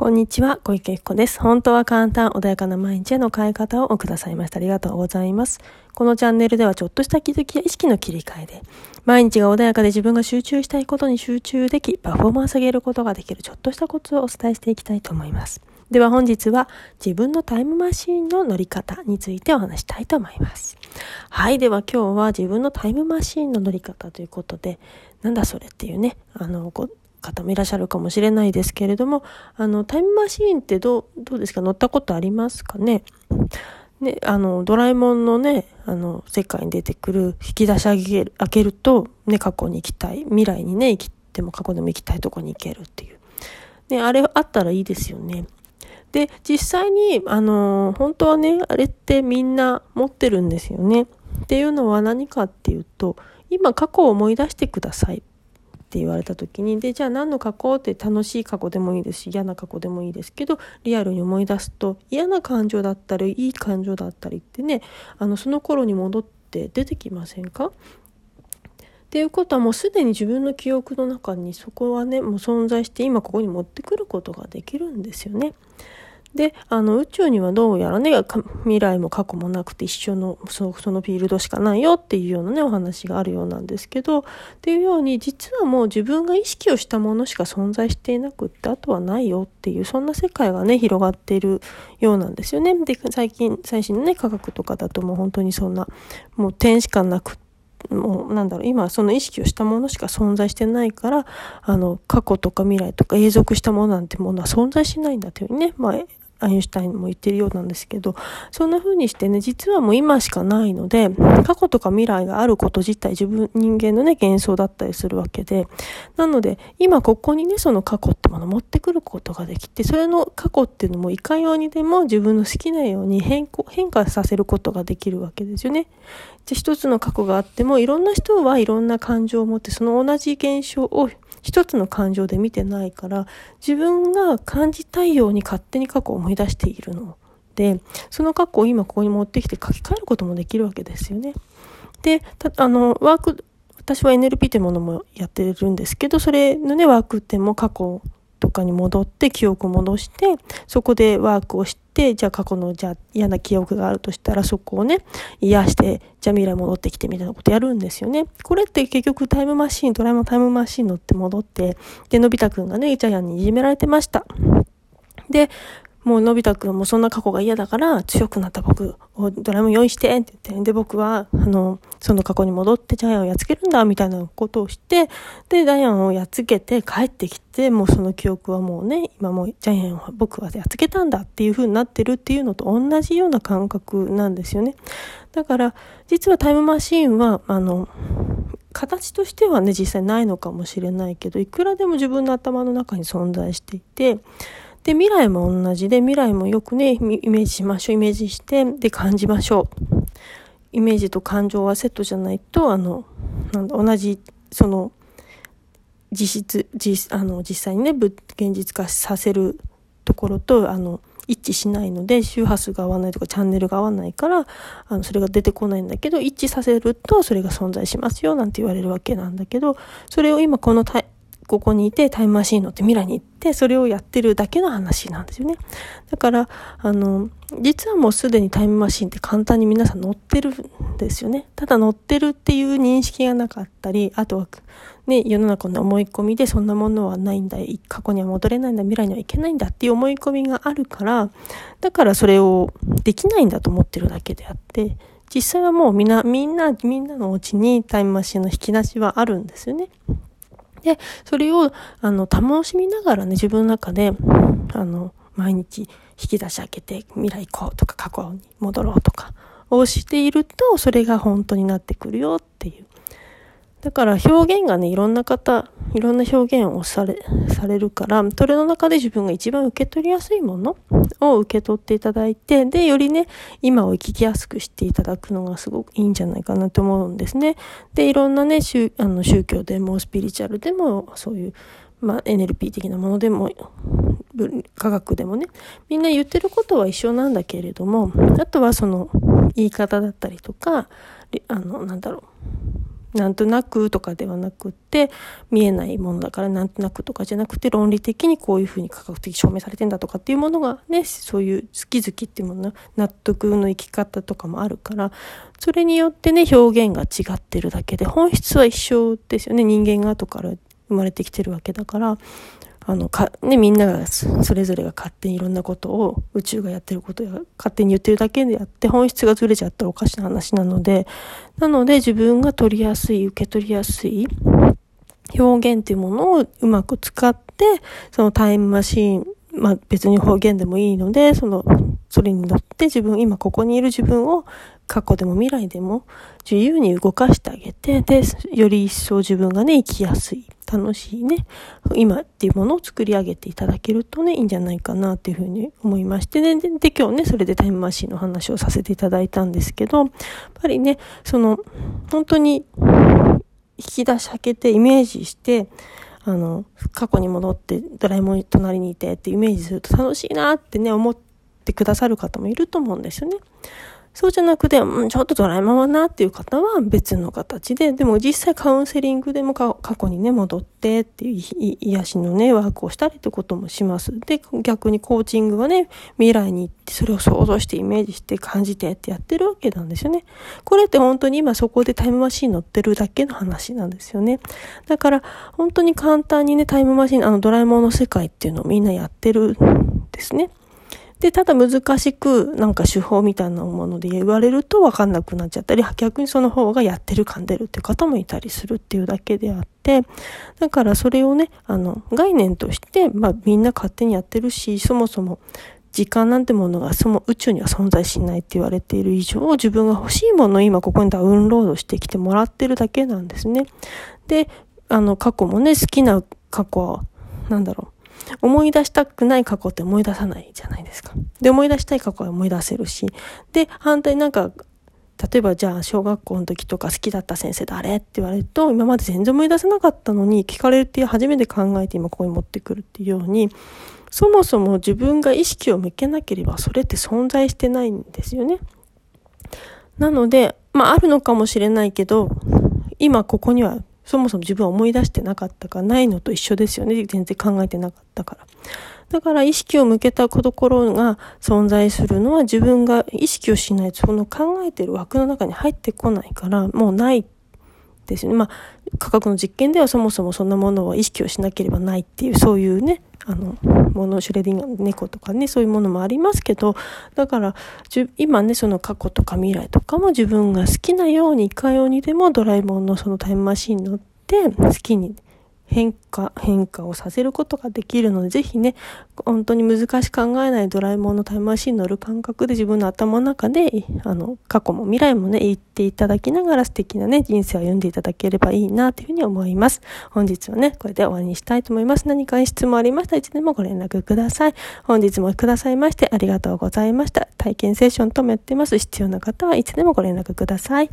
こんにちは、小池子です。本当は簡単、穏やかな毎日への変え方をくださいました。ありがとうございます。このチャンネルではちょっとした気づきや意識の切り替えで、毎日が穏やかで自分が集中したいことに集中でき、パフォーマンス上げることができるちょっとしたコツをお伝えしていきたいと思います。では本日は自分のタイムマシーンの乗り方についてお話したいと思います。はい。では今日は自分のタイムマシーンの乗り方ということで、なんだそれっていうね、あの、方もいらっしゃるかもしれないですけれども、あの、タイムマシーンってどう、どうですか？乗ったことありますかね？ね、あの、ドラえもんのね、あの、世界に出てくる引き出し開ける開けると、ね、過去に行きたい。未来にね、生きても過去でも行きたいとこに行けるっていう。ね、あれあったらいいですよね。で、実際に、あの、本当はね、あれってみんな持ってるんですよね。っていうのは何かっていうと、今過去を思い出してください。って言われた時にでじゃあ何の過去って楽しい過去でもいいですし嫌な過去でもいいですけどリアルに思い出すと嫌な感情だったりいい感情だったりってねあのその頃に戻って出てきませんか？っていうことはもうすでに自分の記憶の中にそこはねもう存在して今ここに持ってくることができるんですよね。で、あの、宇宙にはどうやらね、未来も過去もなくて一緒の、その、フィールドしかないよっていうようなね、お話があるようなんですけど、っていうように、実はもう自分が意識をしたものしか存在していなくって、あとはないよっていう、そんな世界がね、広がっているようなんですよね。で、最近、最新のね、科学とかだともう本当にそんな、もう点しかなくもうなんだろう今その意識をしたものしか存在してないからあの過去とか未来とか永続したものなんてものは存在しないんだというね、まあ、アインシュタインも言ってるようなんですけど、そんな風にしてね、実はもう今しかないので、過去とか未来があること自体自分、人間のね、幻想だったりするわけで、なので、今ここにね、その過去ってものを持ってくることができて、それの過去っていうのもいかようにでも自分の好きなように変更、変化させることができるわけですよね。じゃ一つの過去があっても、いろんな人はいろんな感情を持って、その同じ現象を一つの感情で見てないから、自分が感じたいように勝手に過去を思い出しているので、その過去を今ここに持ってきて書き換えることもできるわけですよね。で、あの、ワーク、私は NLP というものもやってるんですけど、それのね、ワークっても過去とかに戻って記憶を戻してそこでワークをしてじゃあ過去のじゃあ嫌な記憶があるとしたらそこをね癒してじゃあ未来戻ってきてみたいなことやるんですよね。これって結局タイムマシーンドラえもんタイムマシーン乗って戻ってでのび太くんがねジャイアンにいじめられてました。でもうのび太くんもそんな過去が嫌だから強くなった僕をドラえもん用意してって言って、で僕はあのその過去に戻ってジャイアンをやっつけるんだみたいなことをして、でダイアンをやっつけて帰ってきて、もうその記憶はもうね、今もうジャイアンは僕はやっつけたんだっていう風になってるっていうのと同じような感覚なんですよね。だから実はタイムマシーンはあの形としてはね実際ないのかもしれないけどいくらでも自分の頭の中に存在していてで、未来も同じで、未来もよくね、イメージしましょう、イメージして、で、感じましょう。イメージと感情はセットじゃないと、あの、なんだ、同じ、その、実質、実、あの、実際にね、現実化させるところと、あの、一致しないので、周波数が合わないとかチャンネルが合わないから、あの、それが出てこないんだけど、一致させるとそれが存在しますよ、なんて言われるわけなんだけど、それを今このタイここにいてタイムマシーン乗って未来に行ってそれをやってるだけの話なんですよね。だから、あの、実はもうすでにタイムマシーンって簡単に皆さん乗ってるんですよね。ただ乗ってるっていう認識がなかったり、あとはね、世の中の思い込みでそんなものはないんだ、過去には戻れないんだ、未来にはいけないんだっていう思い込みがあるから、だからそれをできないんだと思ってるだけであって、実際はもうみんな、みんな、みんなのお家にタイムマシンの引き出しはあるんですよね。で、それを、あの、楽しみながらね、自分の中で、あの、毎日引き出し開けて未来行こうとか過去に戻ろうとかをしていると、それが本当になってくるよっていう。だから表現がね、いろんな方、いろんな表現をされ、されるから、それの中で自分が一番受け取りやすいものを受け取っていただいて、で、よりね、今を生きやすくしていただくのがすごくいいんじゃないかなと思うんですね。で、いろんなね、宗あの宗教でもスピリチュアルでも、そういう、まあ、NLP 的なものでも、科学でもね、みんな言ってることは一緒なんだけれども、あとはその言い方だったりとか、あの、なんだろう、なんとなくとかではなくって見えないものだからなんとなくとかじゃなくて論理的にこういうふうに科学的証明されてんだとかっていうものがねそういう好き好きっていうもの納得の生き方とかもあるからそれによってね表現が違ってるだけで本質は一緒ですよね。人間が後から生まれてきてるわけだから。あのか、ね、みんながそれぞれが勝手にいろんなことを宇宙がやってることや勝手に言ってるだけでやって本質がずれちゃったらおかしな話なのでなので自分が取りやすい受け取りやすい表現っていうものをうまく使ってそのタイムマシーンまあ別に方言でもいいので、その、それに乗って自分、今ここにいる自分を過去でも未来でも自由に動かしてあげて、で、より一層自分がね、生きやすい、楽しいね、今っていうものを作り上げていただけるとね、いいんじゃないかなっていうふうに思いましてね。で、で今日ね、それでタイムマシンの話をさせていただいたんですけど、やっぱりね、その、本当に引き出し開けてイメージして、あの、過去に戻ってドラえもん隣にいてってイメージすると楽しいなってね、思ってくださる方もいると思うんですよね。そうじゃなくて、うん、ちょっとドラえもんはなっていう方は別の形で、でも実際カウンセリングでも過去にね、戻ってっていう癒しのね、ワークをしたりってこともします。で、逆にコーチングはね、未来に行ってそれを想像してイメージして感じてってやってるわけなんですよね。これって本当に今そこでタイムマシン乗ってるだけの話なんですよね。だから本当に簡単にね、タイムマシン、あのドラえもんの世界っていうのをみんなやってるんですね。で、ただ難しく、なんか手法みたいなもので言われると分かんなくなっちゃったり、逆にその方がやってる噛んでるって方もいたりするっていうだけであって、だからそれをね、あの、概念として、まあみんな勝手にやってるし、そもそも時間なんてものがその宇宙には存在しないって言われている以上、自分が欲しいものを今ここにダウンロードしてきてもらってるだけなんですね。で、あの、過去もね、好きな過去は、なんだろう。思い出したくない過去って思い出さないじゃないですか。で、思い出したい過去は思い出せるし。で、反対なんか、例えばじゃあ小学校の時とか好きだった先生誰って言われると今まで全然思い出せなかったのに聞かれるっていう初めて考えて今ここに持ってくるっていうようにそもそも自分が意識を向けなければそれって存在してないんですよね。なので、まああるのかもしれないけど今ここにはそもそも自分は思い出してなかったかないのと一緒ですよね。全然考えてなかったから。だから意識を向けたところが存在するのは自分が意識をしないとその考えてる枠の中に入ってこないからもうないですよね。まあ科学の実験ではそもそもそんなものは意識をしなければないっていうそういうねあの、もの、シュレディンガーの猫とかね、そういうものもありますけど、だから、今ね、その過去とか未来とかも自分が好きなように、いかようにでもドラえもんのそのタイムマシンに乗って、好きに変化、変化をさせることができるので、ぜひね、本当に難しく考えないドラえもんのタイムマシンに乗る感覚で自分の頭の中で、あの、過去も未来もね、言っていただきながら素敵なね、人生を歩んでいただければいいな、というふうに思います。本日はね、これで終わりにしたいと思います。何か質問ありましたらいつでもご連絡ください。本日もくださいましてありがとうございました。体験セッションともやってます。必要な方はいつでもご連絡ください。